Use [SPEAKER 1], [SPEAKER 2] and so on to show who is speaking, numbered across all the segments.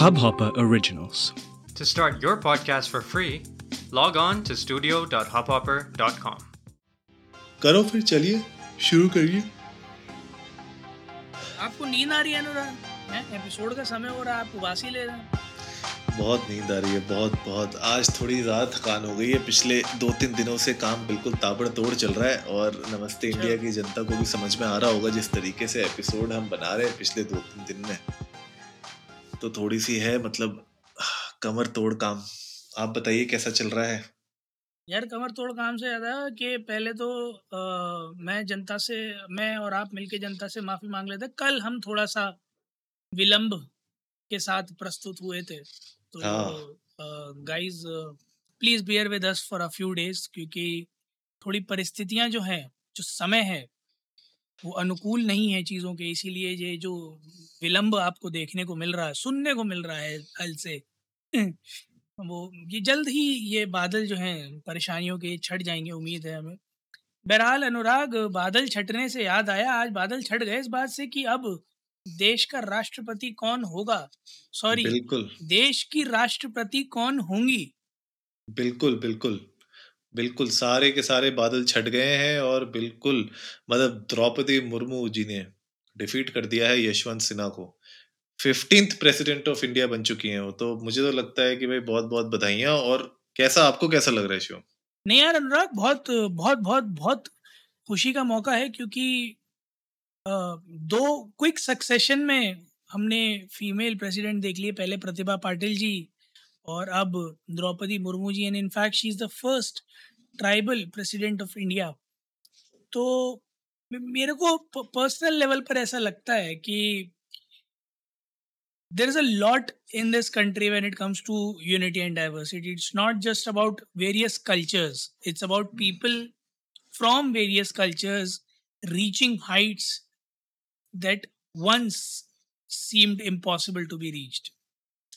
[SPEAKER 1] Hubhopper Originals.
[SPEAKER 2] To start your podcast for free, log on to studio.hubhopper.com.
[SPEAKER 3] करो फिर चलिए शुरू करिए।
[SPEAKER 4] आपको नींद आ रही है अनुराग? हैं? एपिसोड का समय हो रहा है आप उबासी ले रहे हैं।
[SPEAKER 3] बहुत नींद आ रही है बहुत बहुत। आज थोड़ी ज़्यादा थकान हो गई है पिछले दो तीन दिनों से काम बिल्कुल ताबड़तोड़ चल रहा है और नमस्ते इंडिया की जनता को भी समझ में आ रहा होगा जिस तरीके से एपिसोड हम बना रहे हैं पिछले दो तीन दिन में। तो थोड़ी सी है मतलब कमर तोड़ काम। आप बताइए कैसा चल रहा है?
[SPEAKER 4] यार कमर तोड़ काम से ज़्यादा कि पहले तो आ, मैं जनता से मैं और आप मिलके जनता से माफ़ी मांग लेते कल हम थोड़ा सा विलंब के साथ प्रस्तुत हुए थे। तो। Guys please bear with us for a few days क्योंकि थोड़ी परिस्थितियाँ जो हैं जो समय है वो अनुकूल नहीं है चीज़ों के इसीलिए ये जो विलंब आपको देखने को मिल रहा है सुनने को मिल रहा है कल से वो ये जल्द ही ये बादल जो हैं परेशानियों के छट जाएँगे उम्मीद है हमें। बहरहाल अनुराग बादल छटने से याद आया आज बादल छट गए इस बात से कि अब देश का राष्ट्रपति कौन होगा? सॉरी
[SPEAKER 3] बिल्कुल।
[SPEAKER 4] देश की राष्ट्रपति कौन होंगी?
[SPEAKER 3] बिल्कुल बिल्कुल। बिल्कुल सारे के सारे बादल छट गए हैं और बिल्कुल मतलब द्रौपदी मुर्मू जी ने डिफीट कर दिया है यशवंत सिन्हा को। फिफ्टींथ प्रेसिडेंट ऑफ़ इंडिया बन चुकी हैं वो तो मुझे तो लगता है कि भाई बहुत बहुत बधाइयाँ और कैसा, आपको कैसा लग रहा है शिव
[SPEAKER 4] नहीं यार, अनुराग, बहुत बहुत बहुत बहुत खुशी का मौका है क्योंकि दो क्विक सक्सेशन में हमने फीमेल प्रेसिडेंट देख लिए। पहले प्रतिभा पाटिल जी और अब Draupadi Murmu ji and in fact she is the first tribal president of India तो मेरे को पर्सनल लेवल पर ऐसा लगता है कि there is a lot in this country when it comes to unity and diversity it's not just about various cultures it's about people from various cultures reaching heights that once seemed impossible to be reached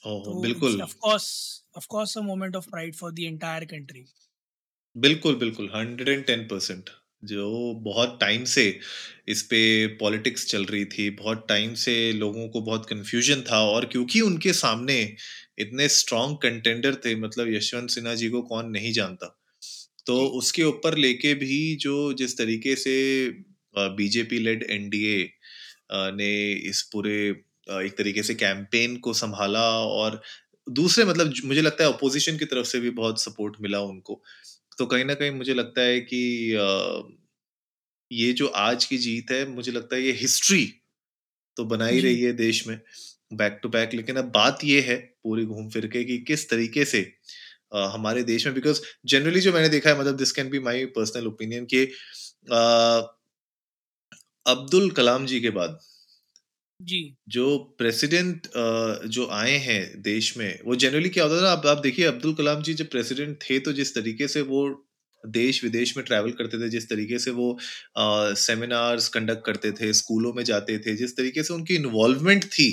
[SPEAKER 3] oh बिल्कुल।
[SPEAKER 4] of course, of course, a moment of pride for the entire country.
[SPEAKER 3] बिल्कुल बिल्कुल hundred and ten percent जो बहुत time से इस पे politics चल रही थी बहुत टाइम से लोगों को बहुत कंफ्यूजन था और क्योंकि उनके सामने इतने स्ट्रॉन्ग कंटेंडर थे मतलब यशवंत सिन्हा जी को कौन नहीं जानता। तो उसके ऊपर लेके भी जो जिस तरीके से बीजेपी लेड एनडीए ने इस पूरे अ, एक तरीके से कैंपेन को संभाला और दूसरे मतलब मुझे लगता है अपोजिशन की तरफ़ से भी बहुत सपोर्ट मिला उनको। तो कहीं ना कहीं मुझे लगता है कि ये जो आज की जीत है मुझे लगता है ये हिस्ट्री तो बना ही रही है देश में बैक टू बैक लेकिन अब बात ये है पूरी घूम फिर के कि किस तरीके से अ, हमारे देश में बिकॉज़ जनरली जो मैंने देखा है मतलब this can be my personal opinion कि अब्दुल कलाम जी के बाद
[SPEAKER 4] जी।
[SPEAKER 3] जो प्रेसिडेंट जो आए हैं देश में वो जनरली क्या होता था ना आप आप देखिए अब्दुल कलाम जी जब प्रेसिडेंट थे तो जिस तरीके से वो देश विदेश में ट्रैवल करते थे जिस तरीके से वो सेमिनार्स कंडक्ट करते थे स्कूलों में जाते थे जिस तरीके से उनकी इन्वॉल्वमेंट थी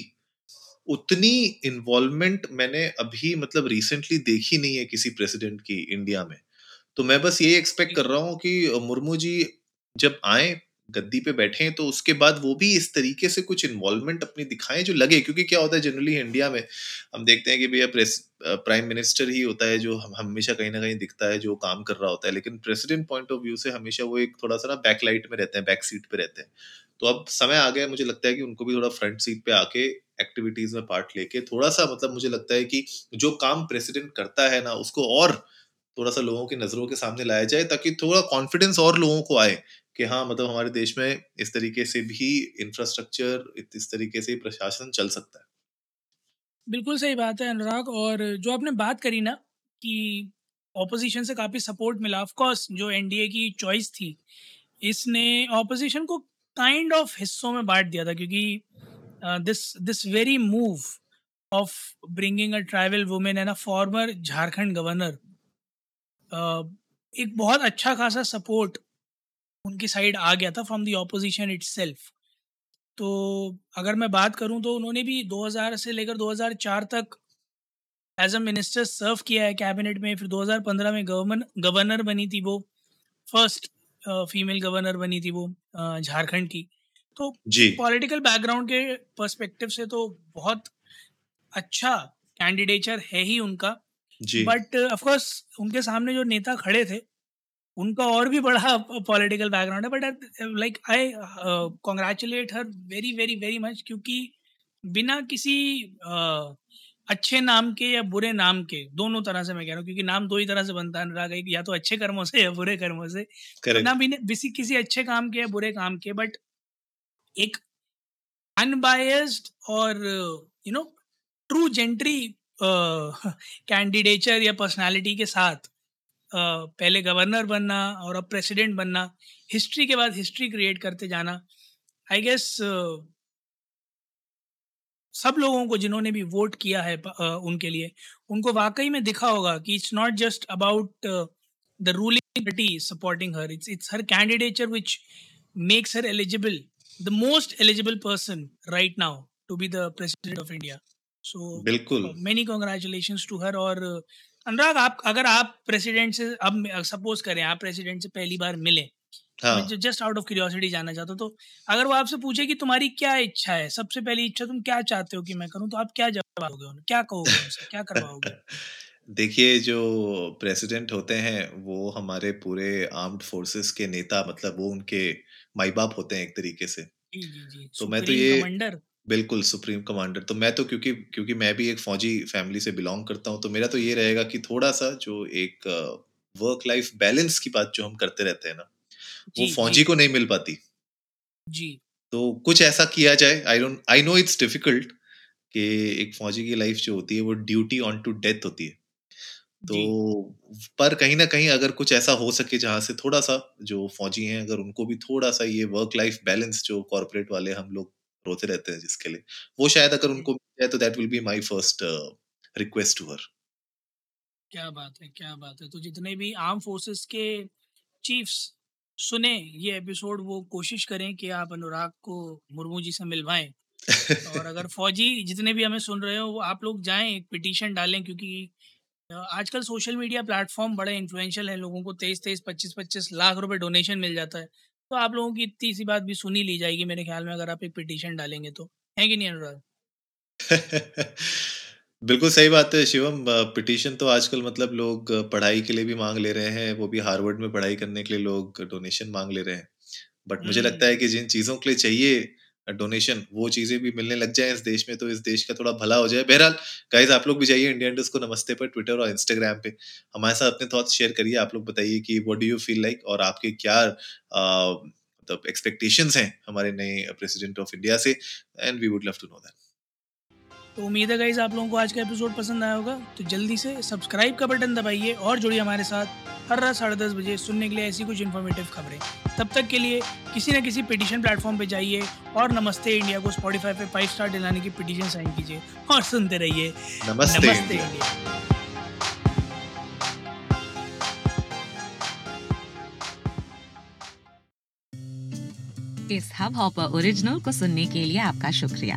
[SPEAKER 3] उतनी इन्वॉल्वमेंट मैंने अभी मतलब रिसेंटली देखी नहीं है किसी प्रेसिडेंट की इंडिया में। तो मैं बस ये एक्सपेक्ट कर रहा हूँ कि मुर्मू जी जब आए गद्दी पे बैठे तो उसके बाद वो भी इस तरीके से कुछ इन्वॉल्वमेंट अपनी दिखाएँ जो लगे, क्योंकि क्या होता है जनरली इंडिया में, हम देखते हैं कि भैया प्रेस प्राइम मिनिस्टर ही होता है जो हम हमेशा कहीं ना कहीं दिखता है, जो काम कर रहा होता है, लेकिन प्रेसिडेंट पॉइंट ऑफ़ व्यू से हमेशा वो एक थोड़ा सा ना बैक लाइट में रहते हैं बैक सीट पे रहते हैं। तो अब समय आ गया मुझे लगता है कि उनको भी थोड़ा फ्रंट सीट पे आके एक्टिविटीज़ में पार्ट लेके थोड़ा सा मतलब मुझे लगता है कि जो काम प्रेसिडेंट करता है ना, उसको और थोड़ा सा लोगों की नज़रों के सामने लाया जाए, ताकि थोड़ा कॉन्फिडेंस और लोगों को आए कि हाँ मतलब हमारे देश में इस तरीके से भी इंफ्रास्ट्रक्चर इस तरीके से प्रशासन चल सकता है।
[SPEAKER 4] बिल्कुल सही बात है अनुराग, और जो आपने बात करी ना कि ऑपोजिशन से काफ़ी सपोर्ट मिला ऑफ़ कोर्स जो एनडीए की चॉइस थी, इसने ऑपोजिशन को काइंड ऑफ़ हिस्सों में बांट दिया था, क्योंकि this this very move of bringing a tribal women and a former Jharkhand governor एक बहुत अच्छा खासा सपोर्ट उनकी साइड आ गया था फ्रॉम दी ऑपोजिशन इट्सेल्फ। तो अगर मैं बात करूँ तो उन्होंने भी 2000 से लेकर 2004 तक एज अ मिनिस्टर सर्व किया है कैबिनेट में फिर 2015 में गवर्नर गवर्नर बनी थी वो फ़र्स्ट फीमेल गवर्नर बनी थी वो झारखंड की। तो पॉलिटिकल बैकग्राउंड के पर्सपेक्टिव से तो बहुत अच्छा कैंडिडेचर है ही उनका। बट ऑफ़ कोर्स उनके सामने जो नेता खड़े थे उनका और भी बड़ा पॉलिटिकल बैकग्राउंड है but like I congratulate her very very very much क्योंकि बिना किसी uh, अच्छे नाम के या बुरे नाम के दोनों तरह से मैं कह रहा हूँ क्योंकि नाम दो ही तरह से बनता है एक या तो अच्छे कर्मों से या बुरे कर्मों से।
[SPEAKER 3] करेक्ट
[SPEAKER 4] ना बिना किसी किसी अच्छे काम के या बुरे काम के बट एक अनबायस्ड और you know true gentry candidature या पर्सनालिटी के साथ पहले गवर्नर बनना और अब प्रेसिडेंट बनना हिस्ट्री के बाद हिस्ट्री क्रिएट करते जाना आई गेस सब लोगों को जिन्होंने भी वोट किया है अ, उनके लिए उनको वाकई में दिखा होगा कि it's not just about the ruling party supporting her it's it's her candidature which makes her eligible the most eligible person right now to be the president of India so
[SPEAKER 3] बिल्कुल।
[SPEAKER 4] मेनी कॉन्ग्रेचुलेशन टू हर और अनुराग आप अगर आप president से अब suppose करें आप president से पहली बार मिले
[SPEAKER 3] हाँ।
[SPEAKER 4] जस्ट आउट ऑफ़ क्यूरियोसिटी जानना चाहता हूँ तो अगर वो आपसे पूछे कि तुम्हारी क्या इच्छा है सबसे पहली इच्छा तुम क्या चाहते हो कि मैं करूँ तो आप क्या जवाब दोगे उन्हें क्या कहोगे उनसे क्या करवाओगे?
[SPEAKER 3] देखिए जो प्रेसिडेंट होते हैं वो हमारे पूरे आर्म्ड फोर्सेस के नेता मतलब वो उनके माई बाप होते हैं एक तरीके से।
[SPEAKER 4] जी जी जी
[SPEAKER 3] तो मैं तो ये
[SPEAKER 4] कमांडर
[SPEAKER 3] बिल्कुल सुप्रीम कमांडर। तो मैं तो क्योंकि क्योंकि मैं भी एक फौजी फैमिली से बिलोंग करता हूँ तो मेरा तो ये रहेगा कि थोड़ा सा जो एक वर्क लाइफ बैलेंस की बात जो हम करते रहते हैं ना वो फौजी को नहीं मिल पाती।
[SPEAKER 4] जी।
[SPEAKER 3] तो कुछ ऐसा किया जाए I don't I know it's difficult कि एक फौजी की लाइफ जो होती है वो ड्यूटी ऑन टू डेथ होती है। तो पर कहीं ना कहीं अगर कुछ ऐसा हो सके जहाँ से थोड़ा सा जो फौजी हैं अगर उनको भी थोड़ा सा ये वर्क लाइफ बैलेंस जो कॉर्पोरेट वाले हम लोग रोते रहते हैं जिसके लिए। वो शायद अगर उनको मिल जाए तो that will be my first request to her
[SPEAKER 4] क्या बात है क्या बात है। तो जितने भी आर्म फोर्सेस के चीफ्स सुने ये एपिसोड वो कोशिश करें कि आप अनुराग को मुर्मू जी से मिलवाएँ। और अगर फौजी जितने भी हमें सुन रहे हो वो आप लोग जाएँ एक पिटीशन डालें क्योंकि आजकल सोशल मीडिया प्लेटफॉर्म बड़े इन्फ्लुएंशियल हैं लोगों को तेईस तेईस पच्चीस पच्चीस लाख रुपए डोनेशन मिल जाता है। तो आप लोगों की इतनी सी बात भी सुनी ली जाएगी मेरे ख्याल में अगर आप एक पिटिशन डालेंगे तो। है कि नहीं अनुराग?
[SPEAKER 3] बिल्कुल सही बात है शिवम। पिटीशन तो आजकल मतलब लोग पढ़ाई के लिए भी मांग ले रहे हैं वो भी हार्वर्ड में पढ़ाई करने के लिए लोग डोनेशन मांग ले रहे हैं। बट मुझे लगता है
[SPEAKER 4] हम्म
[SPEAKER 3] कि जिन चीज़ों के लिए चाहिए डोनेशन वो चीज़ें भी मिलने लग जाए इस देश में तो इस देश का थोड़ा भला हो जाए। बहरहाल गाइज़ आप लोग भी जाइए इंडियन को नमस्ते पर ट्विटर और इंस्टाग्राम पे। हमारे साथ अपने थॉट्स शेयर करिए, आप लोग बताइए कि what do you feel like और आपके क्या मतलब एक्सपेक्टेशंस हैं हमारे नए प्रेसिडेंट ऑफ़ इंडिया से and we would love to know that
[SPEAKER 4] तो उम्मीद है गाइज़ आप लोगों को आज का एपिसोड पसंद आया होगा। तो जल्दी से सब्सक्राइब का बटन दबाइए और जुड़िए हमारे साथ हर रात साढ़े दस बजे सुनने के लिए ऐसी कुछ इन्फॉर्मेटिव खबरें। तब तक के लिए किसी न किसी पिटीशन प्लेटफॉर्म पे जाइए और नमस्ते इंडिया को स्पॉटीफाई पे फाइव स्टार दिलाने की पिटीशन साइन कीजिए और सुनते रहिए।
[SPEAKER 3] नमस्ते,
[SPEAKER 4] नमस्ते
[SPEAKER 3] इंडिया।
[SPEAKER 4] इंडिया।
[SPEAKER 1] इस हब हाँ हॉपर ओरिजिनल को सुनने के लिए आपका शुक्रिया।